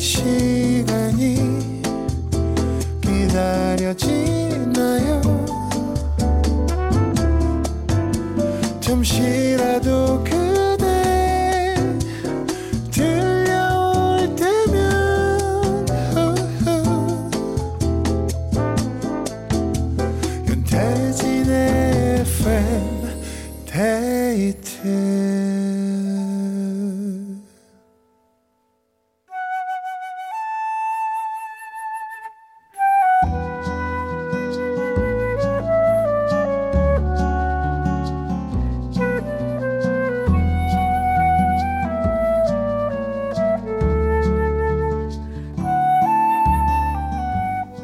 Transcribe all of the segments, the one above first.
시간이 기다려지나요? 잠시라도 그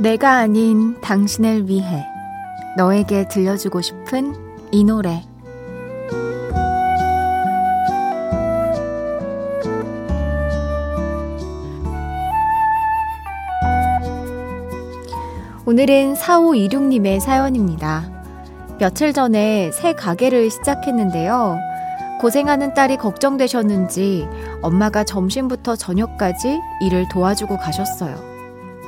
내가 아닌 당신을 위해 너에게 들려주고 싶은 이 노래 오늘은 4526님의 사연입니다. 며칠 전에 새 가게를 시작했는데요. 고생하는 딸이 걱정되셨는지 엄마가 점심부터 저녁까지 일을 도와주고 가셨어요.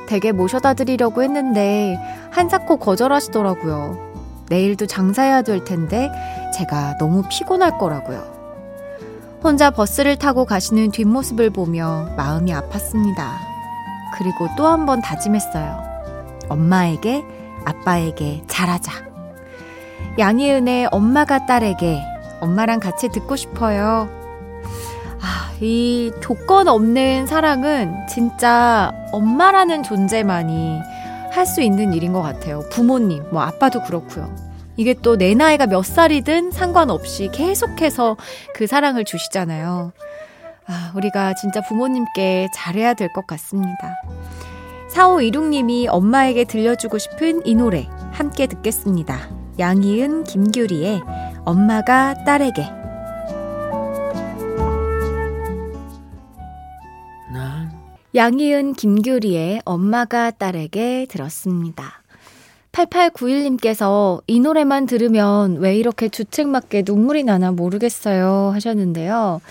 댁에 모셔다 드리려고 했는데 한사코 거절하시더라고요. 내일도 장사해야 될 텐데 제가 너무 피곤할 거라고요. 혼자 버스를 타고 가시는 뒷모습을 보며 마음이 아팠습니다. 그리고 또 한 번 다짐했어요. 엄마에게, 아빠에게 잘하자. 양희은의 엄마가 딸에게 엄마랑 같이 듣고 싶어요. 아, 이 조건 없는 사랑은 진짜 엄마라는 존재만이 할 수 있는 일인 것 같아요. 부모님, 뭐 아빠도 그렇고요. 이게 또 내 나이가 몇 살이든 상관없이 계속해서 그 사랑을 주시잖아요. 아, 우리가 진짜 부모님께 잘해야 될 것 같습니다. 4526님이 엄마에게 들려주고 싶은 이 노래 함께 듣겠습니다. 양희은, 김규리의 엄마가 딸에게 양희은, 김규리의 엄마가 딸에게 들었습니다. 8891님께서 이 노래만 들으면 왜 이렇게 주책맞게 눈물이 나나 모르겠어요 하셨는데요.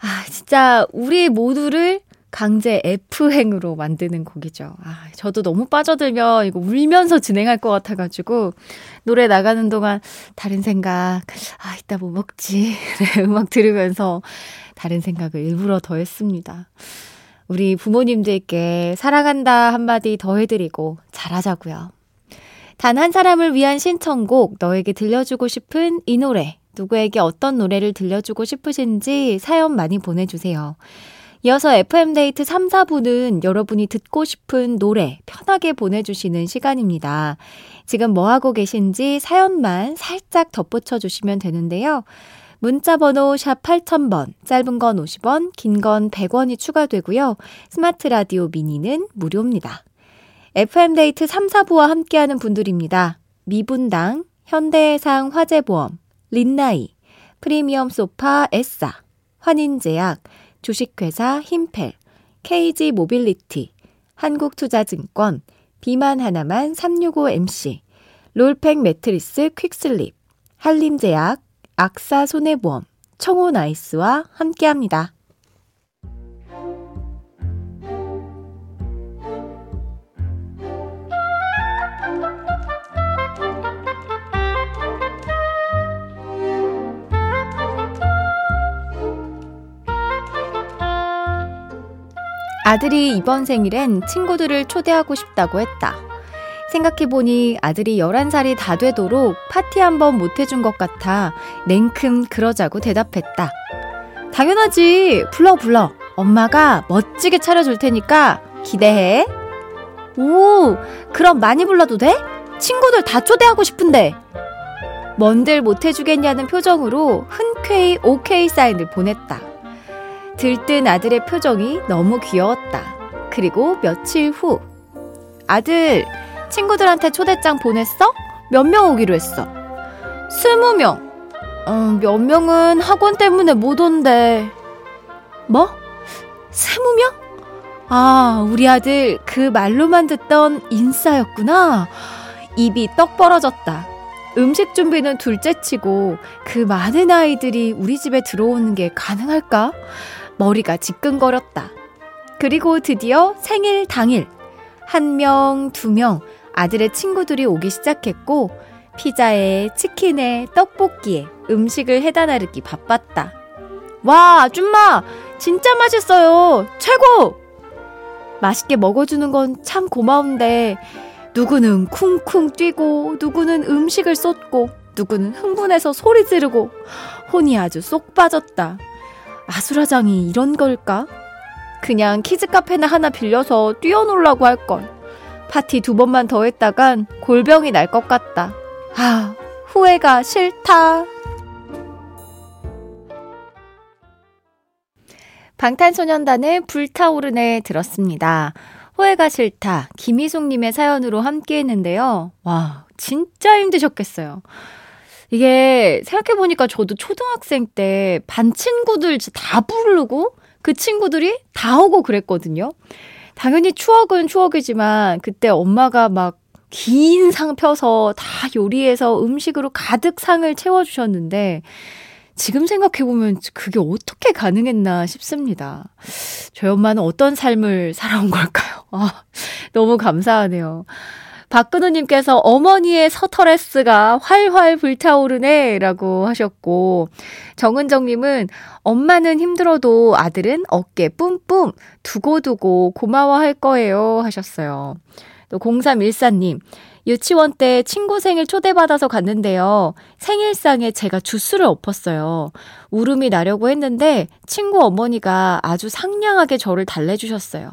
아, 진짜 우리 모두를 강제 F행으로 만드는 곡이죠. 아, 저도 너무 빠져들면 이거 울면서 진행할 것 같아가지고, 노래 나가는 동안 다른 생각, 아, 이따 뭐 먹지. 네, 음악 들으면서 다른 생각을 일부러 더 했습니다. 우리 부모님들께 사랑한다 한마디 더 해드리고 잘하자고요. 단 한 사람을 위한 신청곡, 너에게 들려주고 싶은 이 노래, 누구에게 어떤 노래를 들려주고 싶으신지 사연 많이 보내주세요. 이어서 FM데이트 3, 4부는 여러분이 듣고 싶은 노래 편하게 보내주시는 시간입니다. 지금 뭐하고 계신지 사연만 살짝 덧붙여 주시면 되는데요. 문자 번호 샵 8000번, 짧은 건 50원, 긴 건 100원이 추가되고요. 스마트 라디오 미니는 무료입니다. FM데이트 3, 4부와 함께하는 분들입니다. 미분당, 현대해상 화재보험, 린나이, 프리미엄 소파 에싸, 환인제약, 주식회사 힘펠, KG 모빌리티, 한국투자증권, 비만 하나만 365MC, 롤팩 매트리스 퀵슬립, 한림제약, 악사 손해보험, 청호나이스와 함께합니다. 아들이 이번 생일엔 친구들을 초대하고 싶다고 했다. 생각해보니 아들이 11살이 다 되도록 파티 한번 못 해준 것 같아 냉큼 그러자고 대답했다. 당연하지. 불러, 불러. 엄마가 멋지게 차려줄 테니까 기대해. 오, 그럼 많이 불러도 돼? 친구들 다 초대하고 싶은데. 뭔들 못 해주겠냐는 표정으로 흔쾌히 오케이 사인을 보냈다. 들뜬 아들의 표정이 너무 귀여웠다. 그리고 며칠 후. 아들, 친구들한테 초대장 보냈어? 몇 명 오기로 했어? 스무 명. 음, 몇 명은 학원 때문에 못 온대. 뭐? 스무 명? 아, 우리 아들 그 말로만 듣던 인싸였구나. 입이 떡 벌어졌다. 음식 준비는 둘째 치고 그 많은 아이들이 우리 집에 들어오는 게 가능할까? 머리가 지끈거렸다. 그리고 드디어 생일 당일. 한 명, 두 명, 아들의 친구들이 오기 시작했고, 피자에 치킨에 떡볶이에 음식을 해다 나르기 바빴다. 와, 아줌마! 진짜 맛있어요! 최고! 맛있게 먹어주는 건 참 고마운데, 누구는 쿵쿵 뛰고, 누구는 음식을 쏟고, 누구는 흥분해서 소리 지르고, 혼이 아주 쏙 빠졌다. 아수라장이 이런 걸까? 그냥 키즈 카페나 하나 빌려서 뛰어놀라고 할걸. 파티 두 번만 더 했다간 골병이 날 것 같다. 아, 후회가 싫다. 방탄소년단의 불타오르네 들었습니다. 후회가 싫다. 김희숙님의 사연으로 함께 했는데요. 와, 진짜 힘드셨겠어요. 이게 생각해보니까 저도 초등학생 때 반 친구들 다 부르고 그 친구들이 다 오고 그랬거든요. 당연히 추억은 추억이지만 그때 엄마가 막 긴 상 펴서 다 요리해서 음식으로 가득 상을 채워주셨는데 지금 생각해보면 그게 어떻게 가능했나 싶습니다. 저희 엄마는 어떤 삶을 살아온 걸까요? 아, 너무 감사하네요. 박근우님께서 어머니의 서터레스가 활활 불타오르네 라고 하셨고, 정은정님은 엄마는 힘들어도 아들은 어깨 뿜뿜 두고두고 고마워할 거예요 하셨어요. 또 0314님, 유치원 때 친구 생일 초대받아서 갔는데요. 생일상에 제가 주스를 엎었어요. 울음이 나려고 했는데 친구 어머니가 아주 상냥하게 저를 달래주셨어요.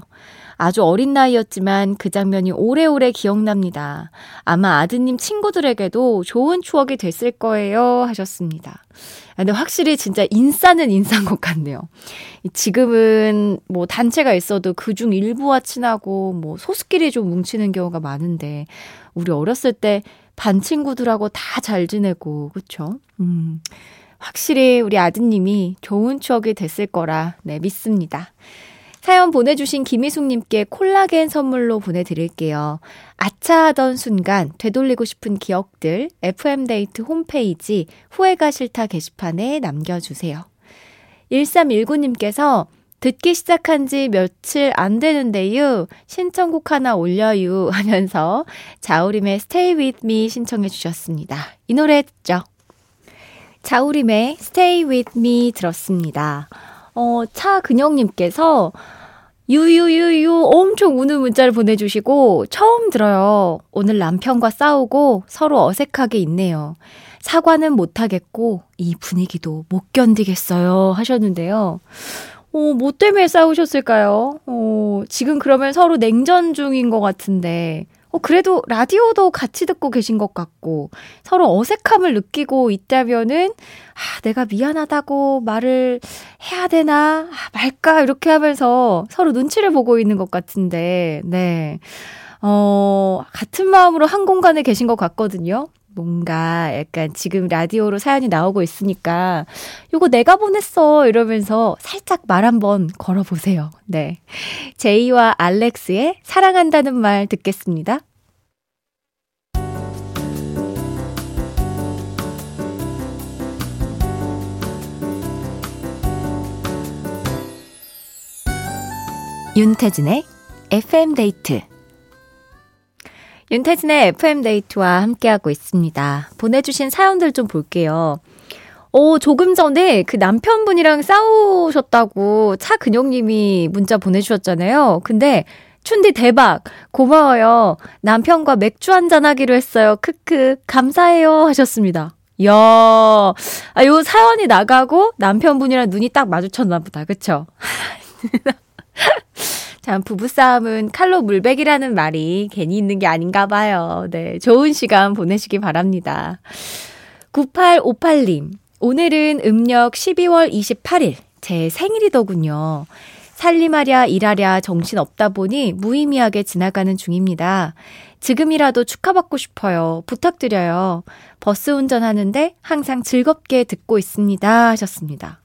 아주 어린 나이였지만 그 장면이 오래오래 기억납니다. 아마 아드님 친구들에게도 좋은 추억이 됐을 거예요. 하셨습니다. 근데 확실히 진짜 인싸는 인싸인 것 같네요. 지금은 뭐 단체가 있어도 그중 일부와 친하고 뭐 소수끼리 좀 뭉치는 경우가 많은데 우리 어렸을 때 반 친구들하고 다 잘 지내고 그쵸? 음. 확실히 우리 아드님이 좋은 추억이 됐을 거라 네 믿습니다. 사연 보내주신 김희숙님께 콜라겐 선물로 보내드릴게요. 아차 하던 순간 되돌리고 싶은 기억들 FM데이트 홈페이지 후회가 싫다 게시판에 남겨주세요. 1319님께서 듣기 시작한 지 며칠 안 되는데요. 신청곡 하나 올려요 하면서 자우림의 Stay With Me 신청해 주셨습니다. 이 노래 듣죠? 자우림의 Stay With Me 들었습니다. 어, 차근영님께서 유유유유 엄청 우는 문자를 보내주시고 처음 들어요. 오늘 남편과 싸우고 서로 어색하게 있네요. 사과는 못하겠고 이 분위기도 못 견디겠어요 하셨는데요. 어, 뭐 때문에 싸우셨을까요? 어, 지금 그러면 서로 냉전 중인 것 같은데 어, 그래도 라디오도 같이 듣고 계신 것 같고, 서로 어색함을 느끼고 있다면은, 아, 내가 미안하다고 말을 해야 되나, 아, 말까, 이렇게 하면서 서로 눈치를 보고 있는 것 같은데, 네. 어, 같은 마음으로 한 공간에 계신 것 같거든요. 뭔가 약간 지금 라디오로 사연이 나오고 있으니까 요거 내가 보냈어 이러면서 살짝 말 한번 걸어보세요. 네. 제이와 알렉스의 사랑한다는 말 듣겠습니다. 윤태진의 FM데이트 윤태진의 FM데이트와 함께하고 있습니다. 보내주신 사연들 좀 볼게요. 오, 조금 전에 그 남편분이랑 싸우셨다고 차근영님이 문자 보내주셨잖아요. 근데 춘디 대박! 고마워요. 남편과 맥주 한잔 하기로 했어요. 크크. 감사해요. 하셨습니다. 이야, 아, 요 사연이 나가고 남편분이랑 눈이 딱 마주쳤나 보다. 그쵸? 참, 부부싸움은 칼로 물백이라는 말이 괜히 있는 게 아닌가 봐요. 네. 좋은 시간 보내시기 바랍니다. 9858님, 오늘은 음력 12월 28일, 제 생일이더군요. 살림하랴 일하랴 정신 없다 보니 무의미하게 지나가는 중입니다. 지금이라도 축하받고 싶어요. 부탁드려요. 버스 운전하는데 항상 즐겁게 듣고 있습니다. 하셨습니다.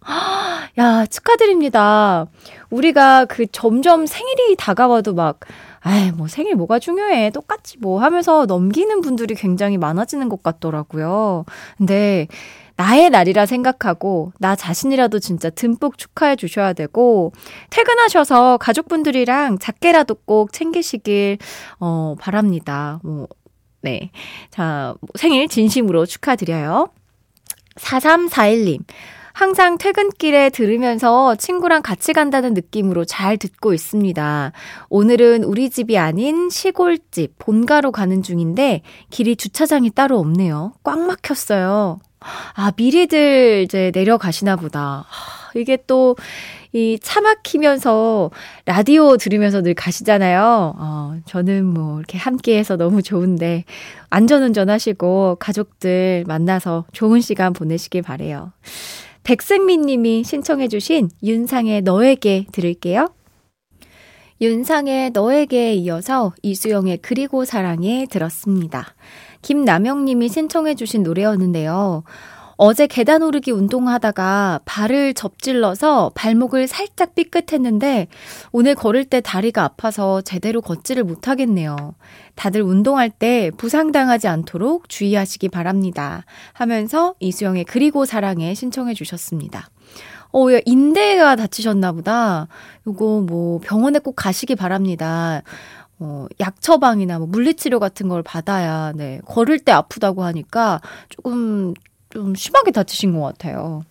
야, 축하드립니다. 우리가 그 점점 생일이 다가와도 막, 아이, 뭐 생일 뭐가 중요해. 똑같지 뭐 하면서 넘기는 분들이 굉장히 많아지는 것 같더라고요. 근데 나의 날이라 생각하고 나 자신이라도 진짜 듬뿍 축하해 주셔야 되고 퇴근하셔서 가족분들이랑 작게라도 꼭 챙기시길 어 바랍니다. 뭐 네. 자, 뭐 생일 진심으로 축하드려요. 4341님. 항상 퇴근길에 들으면서 친구랑 같이 간다는 느낌으로 잘 듣고 있습니다. 오늘은 우리 집이 아닌 시골집 본가로 가는 중인데 길이 주차장이 따로 없네요. 꽉 막혔어요. 아, 미리들 이제 내려가시나 보다. 이게 또, 이 차 막히면서 라디오 들으면서 늘 가시잖아요. 어, 저는 뭐 이렇게 함께 해서 너무 좋은데, 안전운전 하시고 가족들 만나서 좋은 시간 보내시길 바래요 백승민 님이 신청해 주신 윤상의 너에게 들을게요. 윤상의 너에게 이어서 이수영의 그리고 사랑에 들었습니다. 김남영 님이 신청해 주신 노래였는데요. 어제 계단 오르기 운동하다가 발을 접질러서 발목을 살짝 삐끗했는데 오늘 걸을 때 다리가 아파서 제대로 걷지를 못하겠네요. 다들 운동할 때 부상당하지 않도록 주의하시기 바랍니다. 하면서 이수영의 그리고 사랑에 신청해 주셨습니다. 어, 야, 인대가 다치셨나 보다. 요거 뭐 병원에 꼭 가시기 바랍니다. 어, 약 처방이나 뭐 물리치료 같은 걸 받아야, 네, 걸을 때 아프다고 하니까 조금, 좀 심하게 다치신 것 같아요.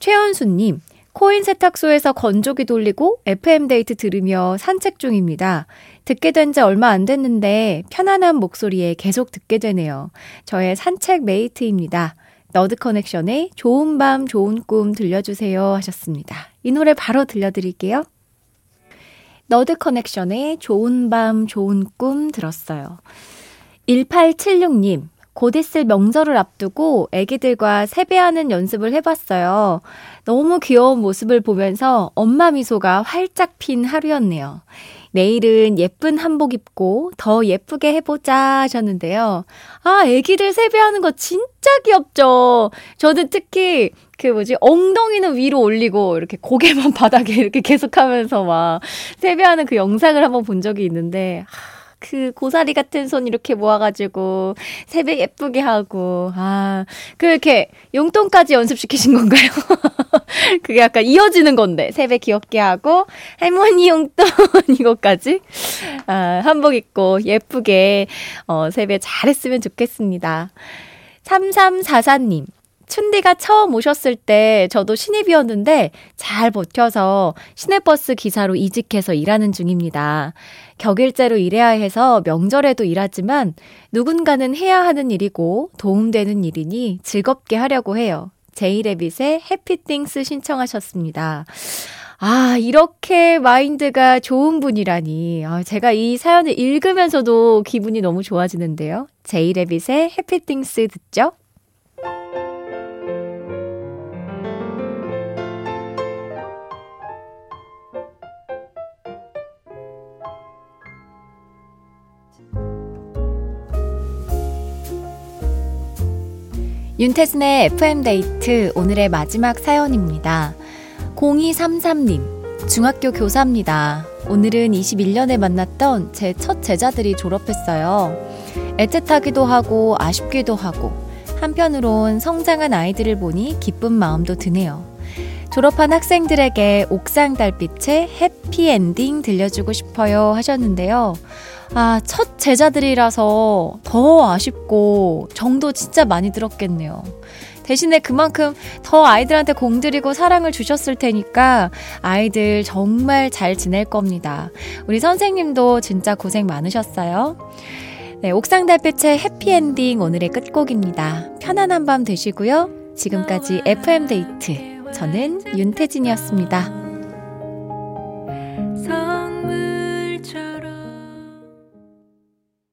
최현수님, 코인 세탁소에서 건조기 돌리고 FM데이트 들으며 산책 중입니다. 듣게 된 지 얼마 안 됐는데 편안한 목소리에 계속 듣게 되네요. 저의 산책 mate입니다. 너드 커넥션의 좋은 밤, 좋은 꿈 들려주세요 하셨습니다. 이 노래 바로 들려드릴게요. 너드 커넥션의 좋은 밤, 좋은 꿈 들었어요. 1876님, 곧 있을 명절을 앞두고 애기들과 세배하는 연습을 해봤어요. 너무 귀여운 모습을 보면서 엄마 미소가 활짝 핀 하루였네요. 내일은 예쁜 한복 입고 더 예쁘게 해보자 하셨는데요. 아, 애기들 세배하는 거 진짜 귀엽죠? 저는 특히 그 뭐지, 엉덩이는 위로 올리고 이렇게 고개만 바닥에 이렇게 계속 하면서 막 세배하는 그 영상을 한번 본 적이 있는데, 그 고사리 같은 손 이렇게 모아가지고 세배 예쁘게 하고 아 그렇게 용돈까지 연습시키신 건가요? 그게 약간 이어지는 건데 세배 귀엽게 하고 할머니 용돈 이것까지 아 한복 입고 예쁘게 어 세배 잘했으면 좋겠습니다. 3344님 춘디가 처음 오셨을 때 저도 신입이었는데 잘 버텨서 시내버스 기사로 이직해서 일하는 중입니다. 격일제로 일해야 해서 명절에도 일하지만 누군가는 해야 하는 일이고 도움되는 일이니 즐겁게 하려고 해요. 제이레빗의 해피띵스 신청하셨습니다. 아, 이렇게 마인드가 좋은 분이라니. 아, 제가 이 사연을 읽으면서도 기분이 너무 좋아지는데요. 제이레빗의 해피띵스 듣죠? 윤태진의 FM데이트 오늘의 마지막 사연입니다. 0233님, 중학교 교사입니다. 오늘은 21년에 만났던 제 첫 제자들이 졸업했어요. 애틋하기도 하고 아쉽기도 하고 한편으론 성장한 아이들을 보니 기쁜 마음도 드네요. 졸업한 학생들에게 옥상 달빛의 해피엔딩 들려주고 싶어요 하셨는데요. 아, 첫 제자들이라서 더 아쉽고 정도 진짜 많이 들었겠네요. 대신에 그만큼 더 아이들한테 공들이고 사랑을 주셨을 테니까 아이들 정말 잘 지낼 겁니다. 우리 선생님도 진짜 고생 많으셨어요. 네, 옥상 달빛의 해피엔딩 오늘의 끝곡입니다. 편안한 밤 되시고요. 지금까지 FM데이트. 저는 윤태진이었습니다.